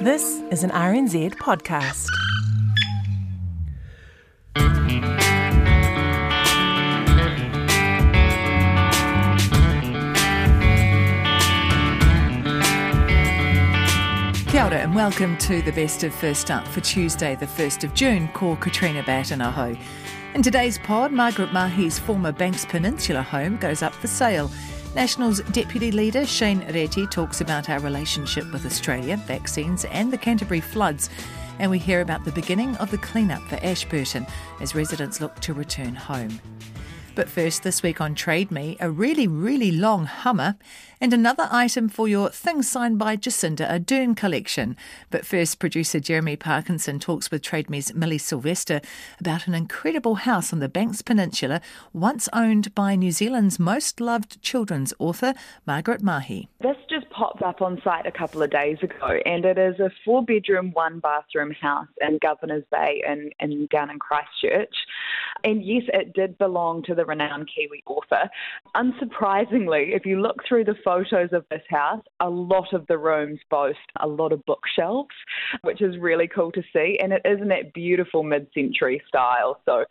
This is an RNZ podcast. Kia ora and welcome to the best of First Up for Tuesday, the 1st of June. Call Katrina Batanaho. In today's pod, Margaret Mahy's former Banks Peninsula home goes up for sale. Nationals Deputy Leader Shane Reti talks about our relationship with Australia, vaccines, and the Canterbury floods. And we hear about the beginning of the clean-up for Ashburton as residents look to return home. But first, this week on Trade Me, a really, really long Hummer and another item for your Things Signed by Jacinda Ardern collection. But first, producer Jeremy Parkinson talks with Trade Me's Millie Sylvester about an incredible house on the Banks Peninsula, once owned by New Zealand's most loved children's author, Margaret Mahy. This just popped up on site a couple of days ago, and it is a four bedroom, one bathroom house in Governor's Bay in, in down in Christchurch. And yes, it did belong to the renowned Kiwi author. Unsurprisingly, if you look through the photos of this house, a lot of the rooms boast a lot of bookshelves, which is really cool to see. And it is in that beautiful mid century style. So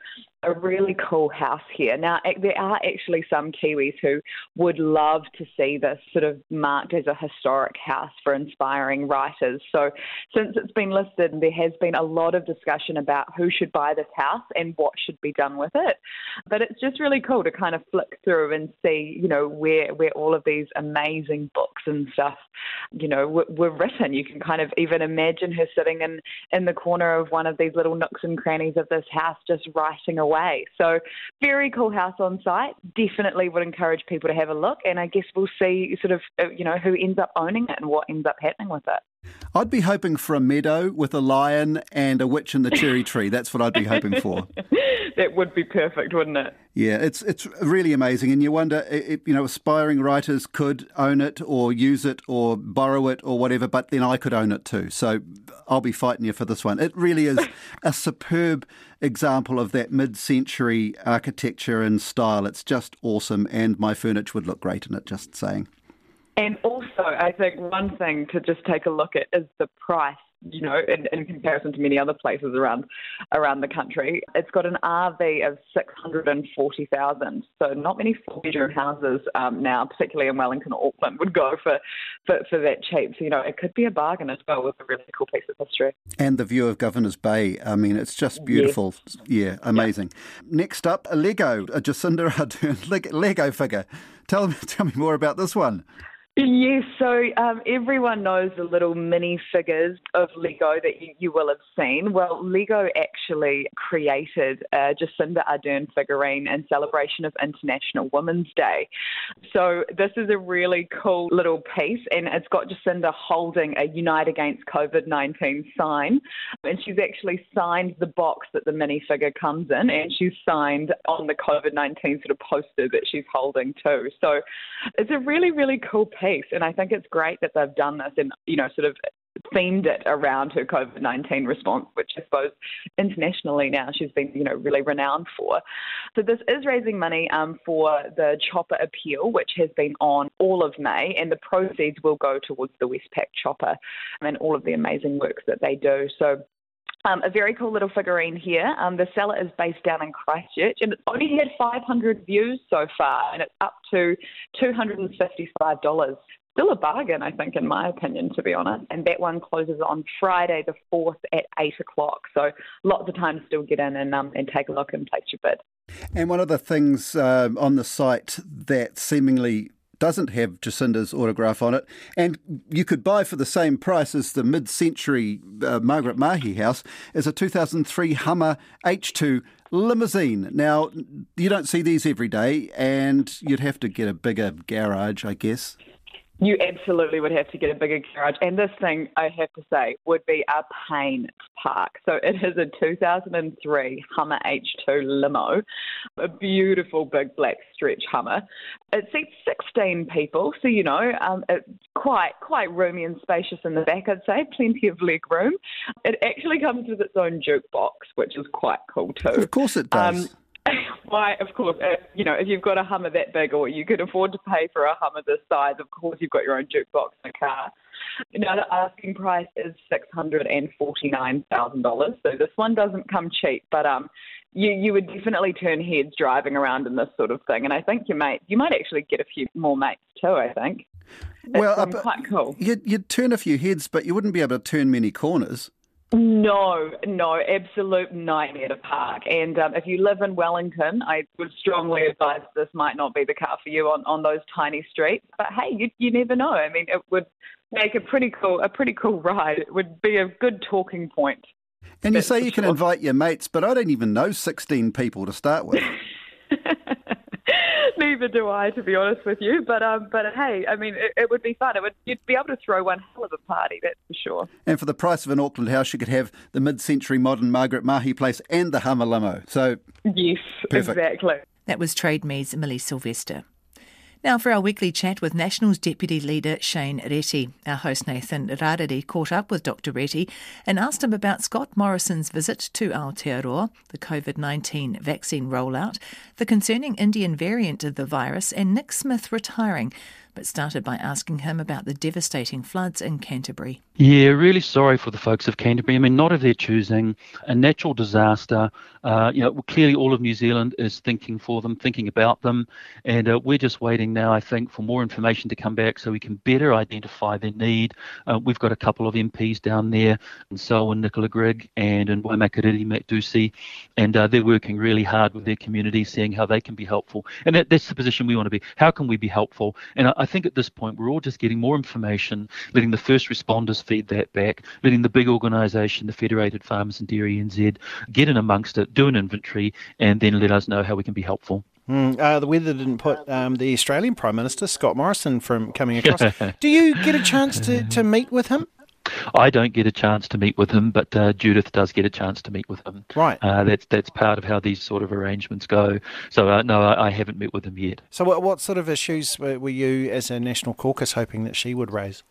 a really cool house here. Now, there are actually some Kiwis who would love to see this sort of marked as a historic house for inspiring writers. So, since it's been listed, there has been a lot of discussion about who should buy this house and what should be done with it. But it's just really cool to kind of flick through and see, you know, where where all of these amazing books and stuff, you know, were, were written. You can kind of even imagine her sitting in in the corner of one of these little nooks and crannies of this house, just writing away away. So, very cool house on site. Definitely would encourage people to have a look, and I guess we'll see sort of uh, you know who ends up owning it and what ends up happening with it. I'd be hoping for a meadow with a lion and a witch in the cherry tree. That's what I'd be hoping for. that would be perfect, wouldn't it? Yeah, it's it's really amazing, and you wonder, if, you know, aspiring writers could own it or use it or borrow it or whatever, but then I could own it too. So I'll be fighting you for this one. It really is a superb example of that mid-century architecture and style. It's just awesome, and my furniture would look great in it. Just saying. And also, I think one thing to just take a look at is the price you know, in, in, comparison to many other places around around the country. It's got an RV of six hundred and forty thousand. So not many four bedroom houses um, now, particularly in Wellington or Auckland, would go for, for for that cheap. So you know, it could be a bargain as well with a really cool piece of history. And the view of Governor's Bay. I mean, it's just beautiful. Yes. Yeah, amazing. Yeah. Next up, a Lego, a Jacinda Ardern Lego figure. Tell me, tell me more about this one. Yes, so um, everyone knows the little mini figures of Lego that you, you, will have seen. Well, Lego actually created a Jacinda Ardern figurine in celebration of International Women's Day. So this is a really cool little piece, and it's got Jacinda holding a Unite Against COVID 19 sign. And she's actually signed the box that the minifigure comes in, and she's signed on the COVID 19 sort of poster that she's holding too. So it's a really, really cool piece piece. And I think it's great that they've done this and, you know, sort of themed it around her COVID 19 response, which I suppose internationally now she's been, you know, really renowned for. So this is raising money um, for the Chopper Appeal, which has been on all of May, and the proceeds will go towards the Westpac Chopper and all of the amazing works that they do. So um, a very cool little figurine here. Um, the seller is based down in Christchurch and it's only had 500 views so far and it's up to $255. Still a bargain, I think, in my opinion, to be honest. And that one closes on Friday the 4th at 8 o'clock. So lots of time to still get in and, um, and take a look and place your bid. And one of the things um, on the site that seemingly doesn't have Jacinda's autograph on it, and you could buy for the same price as the mid-century uh, Margaret Mahy house, is a 2003 Hummer H2 limousine. Now, you don't see these every day, and you'd have to get a bigger garage, I guess. You absolutely would have to get a bigger garage. And this thing, I have to say, would be a pain to park. So it is a 2003 Hummer H2 limo, a beautiful big black stretch Hummer. It seats 16 people, so you know, um, it's quite quite roomy and spacious in the back. I'd say plenty of leg room. It actually comes with its own jukebox, which is quite cool too. Of course, it does. Um, Why, of course, uh, you know, if you've got a Hummer that big or you can afford to pay for a Hummer this size, of course you've got your own jukebox in a car. Now, the asking price is $649,000, so this one doesn't come cheap, but um, you, you would definitely turn heads driving around in this sort of thing. And I think you might, you might actually get a few more mates too, I think. It's, well, um, quite cool. You'd, you'd turn a few heads, but you wouldn't be able to turn many corners. No, no, absolute nightmare to park. And um, if you live in Wellington, I would strongly advise this might not be the car for you on, on those tiny streets. But hey, you, you never know. I mean, it would make a pretty cool a pretty cool ride. It would be a good talking point. And you say you can invite your mates, but I don't even know 16 people to start with. Neither do I, to be honest with you. But um, but hey, I mean, it, it, would be fun. It would you'd be able to throw one hell of a party, that's for sure. And for the price of an Auckland house, you could have the mid-century modern Margaret Mahy place and the Hummer limo. So yes, perfect. exactly. That was Trade Me's Millie Sylvester. Now, for our weekly chat with Nationals Deputy Leader Shane Reti, our host Nathan Rarere caught up with Dr. Reti and asked him about Scott Morrison's visit to Aotearoa, the COVID 19 vaccine rollout, the concerning Indian variant of the virus, and Nick Smith retiring but started by asking him about the devastating floods in Canterbury. Yeah, really sorry for the folks of Canterbury. I mean, not of their choosing, a natural disaster. Uh, you know, clearly all of New Zealand is thinking for them, thinking about them, and uh, we're just waiting now, I think, for more information to come back so we can better identify their need. Uh, we've got a couple of MPs down there, and so in Nicola Grigg and in Waimakariri, Doocey, and they're working really hard with their community, seeing how they can be helpful. And that, that's the position we want to be. How can we be helpful? And I, I think at this point we're all just getting more information, letting the first responders feed that back, letting the big organisation, the Federated Farmers and Dairy NZ, get in amongst it, do an inventory, and then let us know how we can be helpful. Mm, uh, the weather didn't put um, the Australian Prime Minister, Scott Morrison, from coming across. do you get a chance to, to meet with him? I don't get a chance to meet with him, but uh, Judith does get a chance to meet with him. Right. Uh, that's that's part of how these sort of arrangements go. So uh, no, I, I, haven't met with him yet. So what, what sort of issues were you, as a national caucus, hoping that she would raise?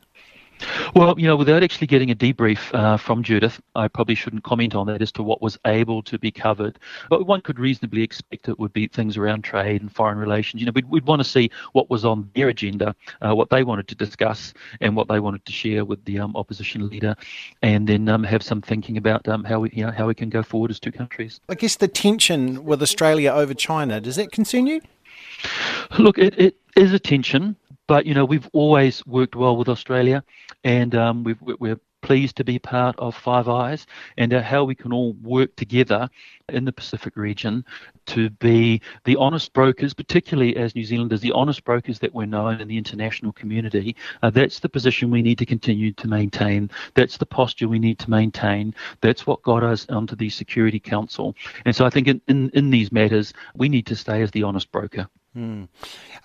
Well, you know, without actually getting a debrief uh, from Judith, I probably shouldn't comment on that as to what was able to be covered. But one could reasonably expect it would be things around trade and foreign relations. You know, we'd, we'd want to see what was on their agenda, uh, what they wanted to discuss, and what they wanted to share with the um, opposition leader, and then um, have some thinking about um, how we, you know, how we can go forward as two countries. I guess the tension with Australia over China does that concern you? Look, it, it is a tension. But you know, we've always worked well with Australia, and um, we are pleased to be part of Five Eyes and uh, how we can all work together in the Pacific region to be the honest brokers, particularly as New Zealanders, the honest brokers that we're known in the international community. Uh, that's the position we need to continue to maintain. That's the posture we need to maintain. That's what got us onto the Security Council. And so I think in, in, in these matters, we need to stay as the honest broker. Hmm.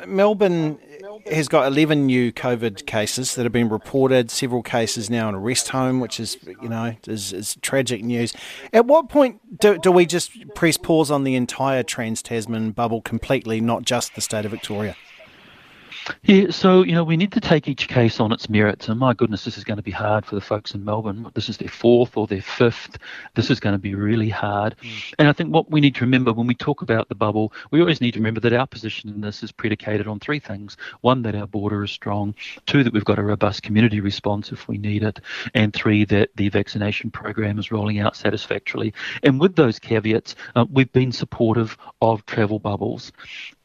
Melbourne has got 11 new COVID cases that have been reported, several cases now in a rest home, which is, you know, is, is tragic news. At what point do, do we just press pause on the entire Trans Tasman bubble completely, not just the state of Victoria? Yeah, so you know we need to take each case on its merits, and my goodness, this is going to be hard for the folks in Melbourne. This is their fourth or their fifth. This is going to be really hard. Mm. And I think what we need to remember when we talk about the bubble, we always need to remember that our position in this is predicated on three things: one, that our border is strong; two, that we've got a robust community response if we need it; and three, that the vaccination program is rolling out satisfactorily. And with those caveats, uh, we've been supportive of travel bubbles,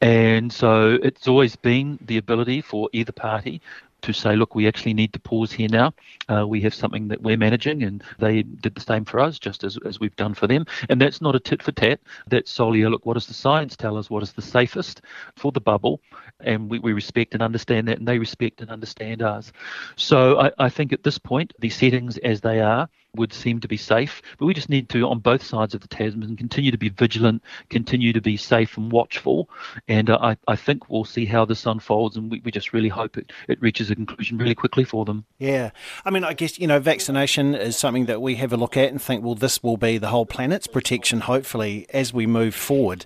and so it's always been the ability for either party to say, look, we actually need to pause here now. Uh, we have something that we're managing, and they did the same for us, just as, as we've done for them. And that's not a tit for tat. That's solely, look, what does the science tell us? What is the safest for the bubble? And we, we respect and understand that, and they respect and understand us. So I, I think at this point, the settings as they are, would seem to be safe. But we just need to, on both sides of the Tasman, continue to be vigilant, continue to be safe and watchful. And uh, I, I think we'll see how this unfolds, and we, we just really hope it, it reaches a conclusion really quickly for them. Yeah. I mean, I guess, you know, vaccination is something that we have a look at and think, well, this will be the whole planet's protection, hopefully, as we move forward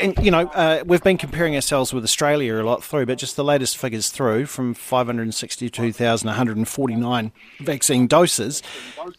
and you know, uh, we've been comparing ourselves with Australia a lot through, but just the latest figures through from 562,149 vaccine doses,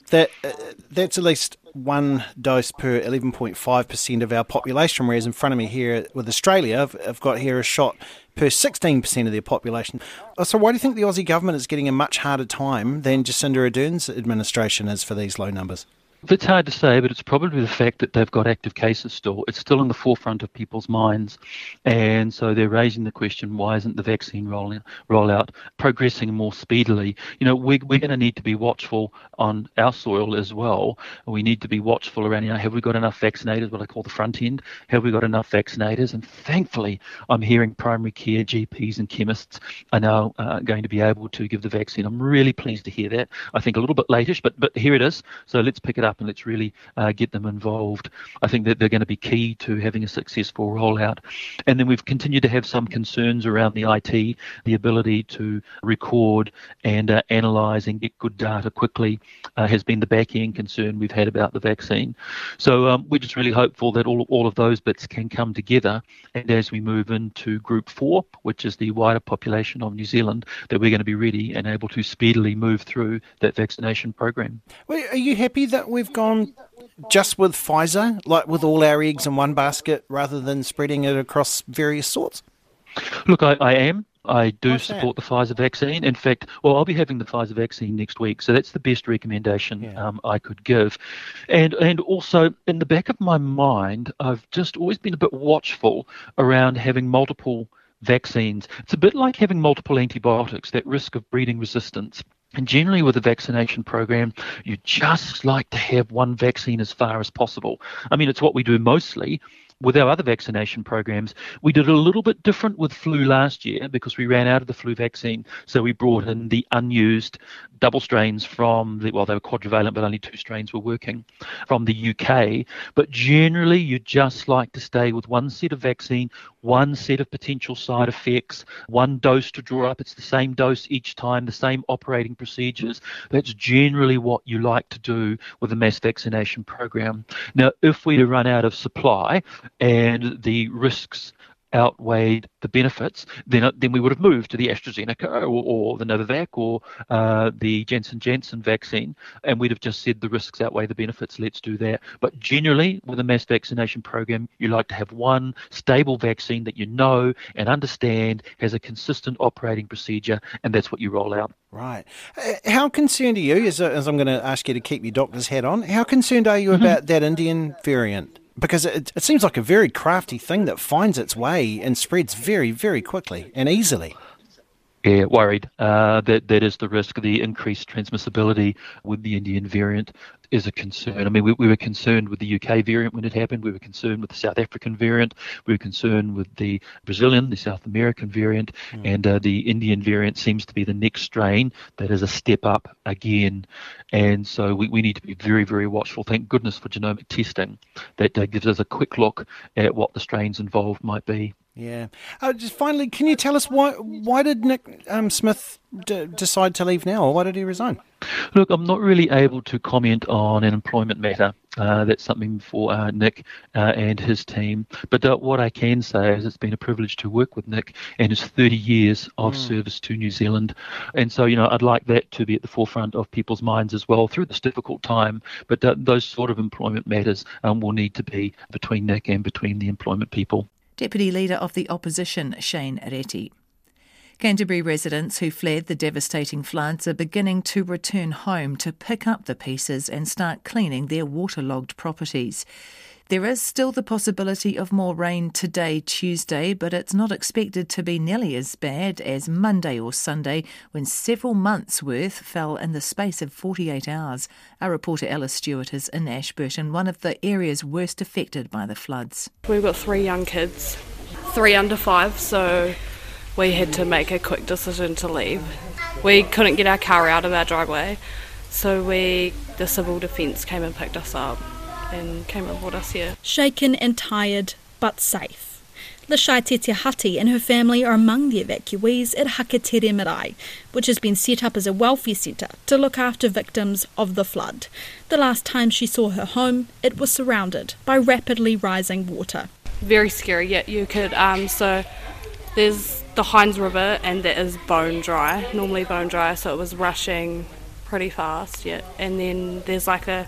that uh, that's at least one dose per 11.5% of our population, whereas in front of me here with Australia, I've, I've got here a shot per 16% of their population. Uh, so, why do you think the Aussie government is getting a much harder time than Jacinda Ardern's administration is for these low numbers? It's hard to say, but it's probably the fact that they've got active cases still. It's still in the forefront of people's minds. And so they're raising the question why isn't the vaccine rolling, rollout progressing more speedily? You know, we're, we're going to need to be watchful on our soil as well. We need to be watchful around, you know, have we got enough vaccinators, what I call the front end? Have we got enough vaccinators? And thankfully, I'm hearing primary care GPs and chemists are now uh, going to be able to give the vaccine. I'm really pleased to hear that. I think a little bit latish, but, but here it is. So let's pick it up up and let's really uh, get them involved. I think that they're going to be key to having a successful rollout. And then we've continued to have some concerns around the IT, the ability to record and uh, analyse and get good data quickly uh, has been the back end concern we've had about the vaccine. So um, we're just really hopeful that all, all of those bits can come together. And as we move into group four, which is the wider population of New Zealand, that we're going to be ready and able to speedily move through that vaccination program. Well, are you happy that we've gone just with Pfizer, like with all our eggs in one basket, rather than spreading it across various sorts? Look, I, I am. I do What's support that? the Pfizer vaccine. In fact, well, I'll be having the Pfizer vaccine next week, so that's the best recommendation yeah. um, I could give. And and also in the back of my mind, I've just always been a bit watchful around having multiple vaccines. It's a bit like having multiple antibiotics, that risk of breeding resistance. And generally, with a vaccination program, you just like to have one vaccine as far as possible. I mean, it's what we do mostly with our other vaccination programs. We did a little bit different with flu last year because we ran out of the flu vaccine. So we brought in the unused double strains from the, well, they were quadrivalent, but only two strains were working from the UK. But generally, you just like to stay with one set of vaccine, one set of potential side effects, one dose to draw up. It's the same dose each time, the same operating procedures. That's generally what you like to do with a mass vaccination program. Now, if we run out of supply and the risks outweighed the benefits, then then we would have moved to the AstraZeneca or, or the Novavax or uh, the Janssen Janssen vaccine, and we'd have just said the risks outweigh the benefits. Let's do that. But generally, with a mass vaccination program, you like to have one stable vaccine that you know and understand has a consistent operating procedure, and that's what you roll out. Right. Uh, how concerned are you, as, as I'm going to ask you to keep your doctor's hat on, how concerned are you mm-hmm. about that Indian variant? Because it, it seems like a very crafty thing that finds its way and spreads very, very quickly and easily. Yeah, worried. Uh, that that is the risk. Of the increased transmissibility with the Indian variant is a concern. I mean, we, we were concerned with the UK variant when it happened. We were concerned with the South African variant. We were concerned with the Brazilian, the South American variant, mm. and uh, the Indian variant seems to be the next strain that is a step up again. And so we, we need to be very, very watchful. Thank goodness for genomic testing that uh, gives us a quick look at what the strains involved might be. Yeah. Uh, just finally, can you tell us why why did Nick um, Smith d- decide to leave now, or why did he resign? Look, I'm not really able to comment on an employment matter. Uh, that's something for uh, Nick uh, and his team. But uh, what I can say is it's been a privilege to work with Nick and his 30 years of mm. service to New Zealand. And so, you know, I'd like that to be at the forefront of people's minds as well through this difficult time. But uh, those sort of employment matters um, will need to be between Nick and between the employment people. Deputy Leader of the Opposition, Shane Reti. Canterbury residents who fled the devastating floods are beginning to return home to pick up the pieces and start cleaning their waterlogged properties. There is still the possibility of more rain today, Tuesday, but it's not expected to be nearly as bad as Monday or Sunday when several months' worth fell in the space of 48 hours. Our reporter Alice Stewart is in Ashburton, one of the areas worst affected by the floods. We've got three young kids, three under five, so we had to make a quick decision to leave. We couldn't get our car out of our driveway, so we the civil defence came and picked us up and came and brought us here. Shaken and tired, but safe. Lashai Hati and her family are among the evacuees at Hakatere Marae, which has been set up as a welfare centre to look after victims of the flood. The last time she saw her home, it was surrounded by rapidly rising water. Very scary, yeah, you could. Um, so there's the Hinds River and that is bone dry, normally bone dry, so it was rushing pretty fast, yeah. And then there's like a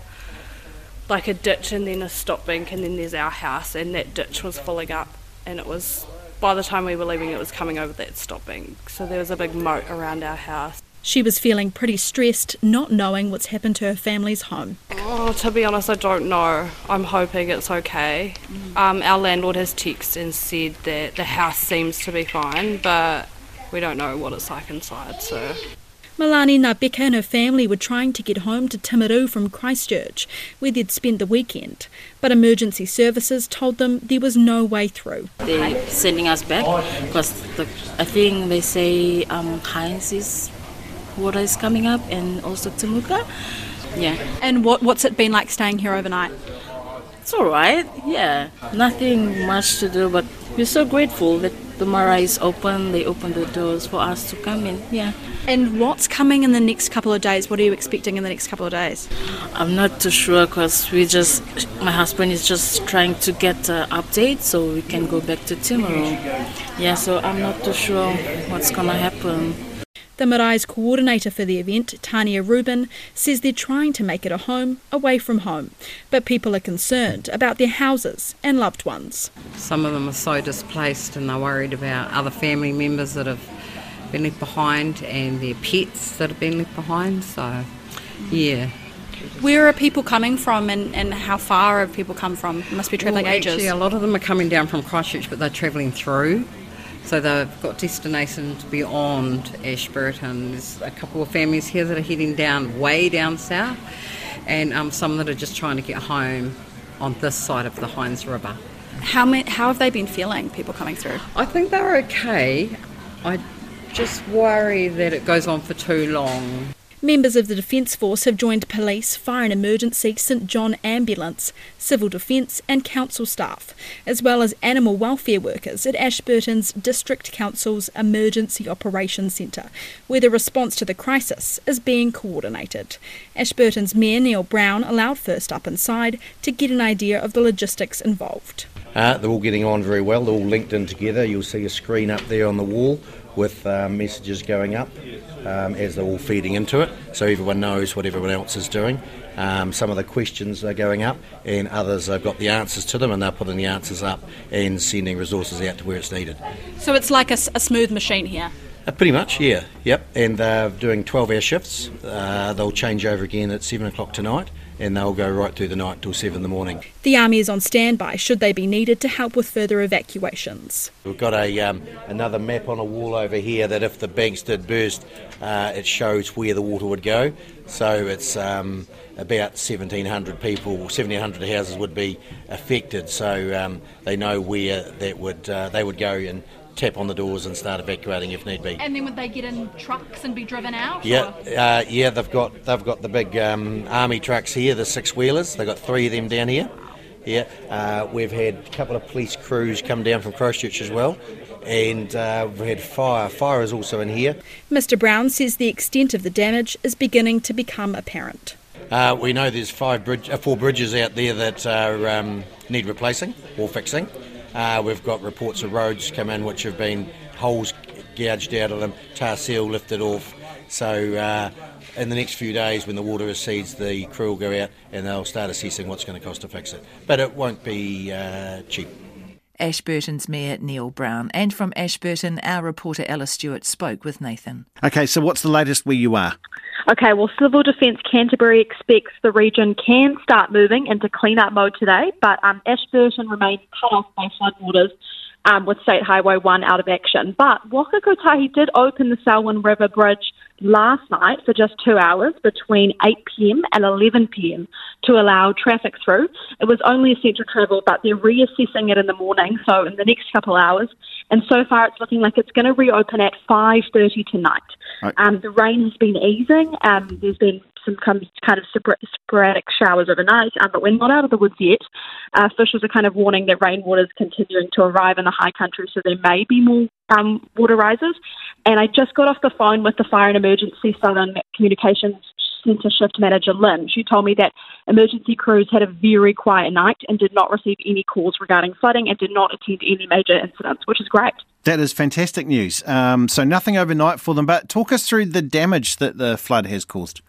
like a ditch and then a stop bank, and then there's our house, and that ditch was filling up, and it was by the time we were leaving, it was coming over that stop bank. So there was a big moat around our house. She was feeling pretty stressed, not knowing what's happened to her family's home. Oh, to be honest, I don't know. I'm hoping it's okay. Um, our landlord has texted and said that the house seems to be fine, but we don't know what it's like inside, so. Milani Nabeka and her family were trying to get home to Timaru from Christchurch, where they'd spent the weekend. But emergency services told them there was no way through. They're sending us back because the, I think they say um, Hinds is water is coming up and also Temuka. Yeah, And what, what's it been like staying here overnight? It's all right. Yeah, nothing much to do, but we're so grateful that the Marae is open. They open the doors for us to come in. Yeah, And what's coming in the next couple of days? What are you expecting in the next couple of days? I'm not too sure because we just my husband is just trying to get an update so we can go back to Timaru. Yeah, so I'm not too sure what's gonna happen. The Marae's coordinator for the event, Tania Rubin, says they're trying to make it a home away from home, but people are concerned about their houses and loved ones. Some of them are so displaced and they're worried about other family members that have been left behind and their pets that have been left behind. So, yeah. Where are people coming from and, and how far have people come from? Must be travelling Well, ages. Actually, a lot of them are coming down from Christchurch, but they're travelling through. So they've got destinations beyond Ashburton. There's a couple of families here that are heading down, way down south, and um, some that are just trying to get home on this side of the Hinds River. How, ma- how have they been feeling, people coming through? I think they're okay. I just worry that it goes on for too long. Members of the Defence Force have joined police, fire and emergency, St John Ambulance, civil defence and council staff, as well as animal welfare workers at Ashburton's District Council's Emergency Operations Centre, where the response to the crisis is being coordinated. Ashburton's Mayor Neil Brown allowed First Up Inside to get an idea of the logistics involved. Uh, they're all getting on very well. They're all linked in together. You'll see a screen up there on the wall with uh, messages going up um, as they're all feeding into it, so everyone knows what everyone else is doing. Um, some of the questions are going up, and others have got the answers to them, and they're putting the answers up and sending resources out to where it's needed. So it's like a smooth machine here. Uh, pretty much, yeah, yep. And they're doing 12-hour shifts. Uh, they'll change over again at seven o'clock tonight, and they'll go right through the night till seven in the morning. The Army is on standby should they be needed to help with further evacuations. We've got a um, another map on a wall over here that if the banks did burst, uh, it shows where the water would go. So it's um, about 1,700 people, 1,700 houses would be affected. So um, they know where that would uh, they would go and tap on the doors and start evacuating if need be. And then would they get in trucks and be driven out? Yeah, uh, yeah, they've got they've got the big um, army trucks here, the six wheelers. They've got three of them down here. Yeah, uh, we've had a couple of police crews come down from Christchurch as well, and uh, we've had fire. Fire is also in here. Mr Brown says the extent of the damage is beginning to become apparent. Uh, we know there's five bridge, uh, four bridges out there that are, um, need replacing or fixing. Uh, we've got reports of roads come in which have been holes gouged out of them, tar seal lifted off. So uh, in the next few days, when the water recedes, the crew will go out and they'll start assessing what's going to cost to fix it. But it won't be uh, cheap. Ashburton's Mayor Neil Brown. And from Ashburton, our reporter Ella Stewart spoke with Nathan. Okay, so what's the latest where you are? Okay, well, Civil Defence Canterbury expects the region can start moving into clean-up mode today, but um, Ashburton remains cut off by floodwaters um, with State Highway 1 out of action. But Waka Kotahi did open the Selwyn River Bridge last night for just two hours between 8pm and 11pm to allow traffic through. It was only essential travel, but they're reassessing it in the morning, so in the next couple of hours. And so far, it's looking like it's going to reopen at 5:30 tonight. Right. Um, the rain has been easing. Um, there's been some kind of, sporadic showers overnight, um, but we're not out of the woods yet. Uh, officials are kind of warning that rainwater is continuing to arrive in the high country, so there may be more um, water rises. And I just got off the phone with the Fire and Emergency Southern Communications Centre Shift Manager Lynn. She told me that emergency crews had a very quiet night and did not receive any calls regarding flooding and did not attend any major incidents, which is great. That is fantastic news. Um, so nothing overnight for them, but talk us through the damage that the flood has caused.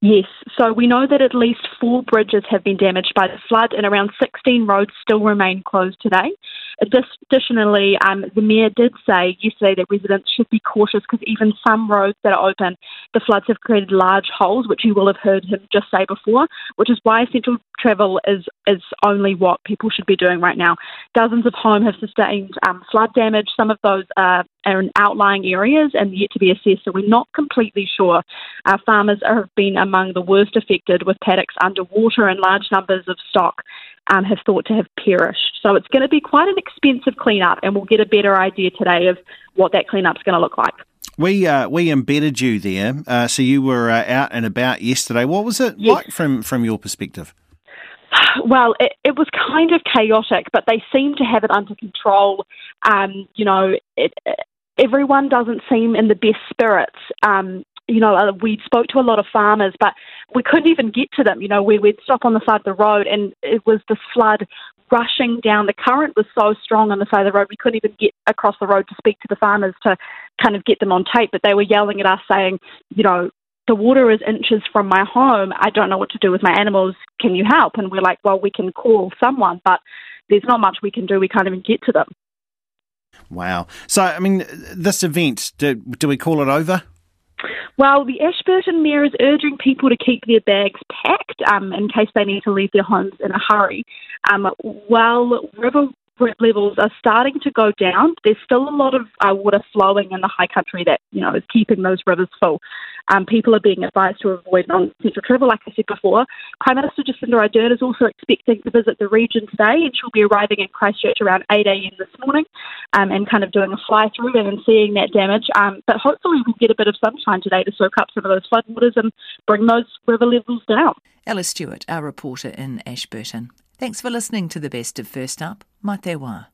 Yes, so we know that at least four bridges have been damaged by the flood and around 16 roads still remain closed today. Additionally, um, the Mayor did say yesterday that residents should be cautious because even some roads that are open, the floods have created large holes, which you will have heard him just say before, which is why essential travel is, is only what people should be doing right now. Dozens of homes have sustained um, flood damage. Some of those are, are in outlying areas and yet to be assessed, so we're not completely sure. Our farmers have been among the worst affected, with paddocks underwater and large numbers of stock um, have thought to have perished. So it's going to be quite an expensive cleanup, and we'll get a better idea today of what that cleanup's going to look like. We uh, we embedded you there, uh, so you were uh, out and about yesterday. What was it yes. like from from your perspective? Well, it, it, was kind of chaotic, but they seem to have it under control. Um, you know, it, everyone doesn't seem in the best spirits. Um, you know, uh, we spoke to a lot of farmers, but we couldn't even get to them. You know, we, we'd stop on the side of the road, and it was this flood rushing down. The current was so strong on the side of the road, we couldn't even get across the road to speak to the farmers to kind of get them on tape. But they were yelling at us, saying, you know, the water is inches from my home. I don't know what to do with my animals. Can you help? And we're like, well, we can call someone, but there's not much we can do. We can't even get to them. Wow. So, I mean, this event, do, do we call it over? Well, the Ashburton Mayor is urging people to keep their bags packed um, in case they need to leave their homes in a hurry. Um, while river levels are starting to go down. There's still a lot of uh, water flowing in the high country that you know is keeping those rivers full. Um, people are being advised to avoid non-essential travel, like I said before. Prime Minister Jacinda Ardern is also expecting to visit the region today, and she'll be arriving in Christchurch around 8 a.m. this morning, um, and kind of doing a fly through and seeing that damage. Um, but hopefully, we'll get a bit of sunshine today to soak up some of those floodwaters and bring those river levels down. Ella Stewart, our reporter in Ashburton. Thanks for listening to the best of First Up. Matewa.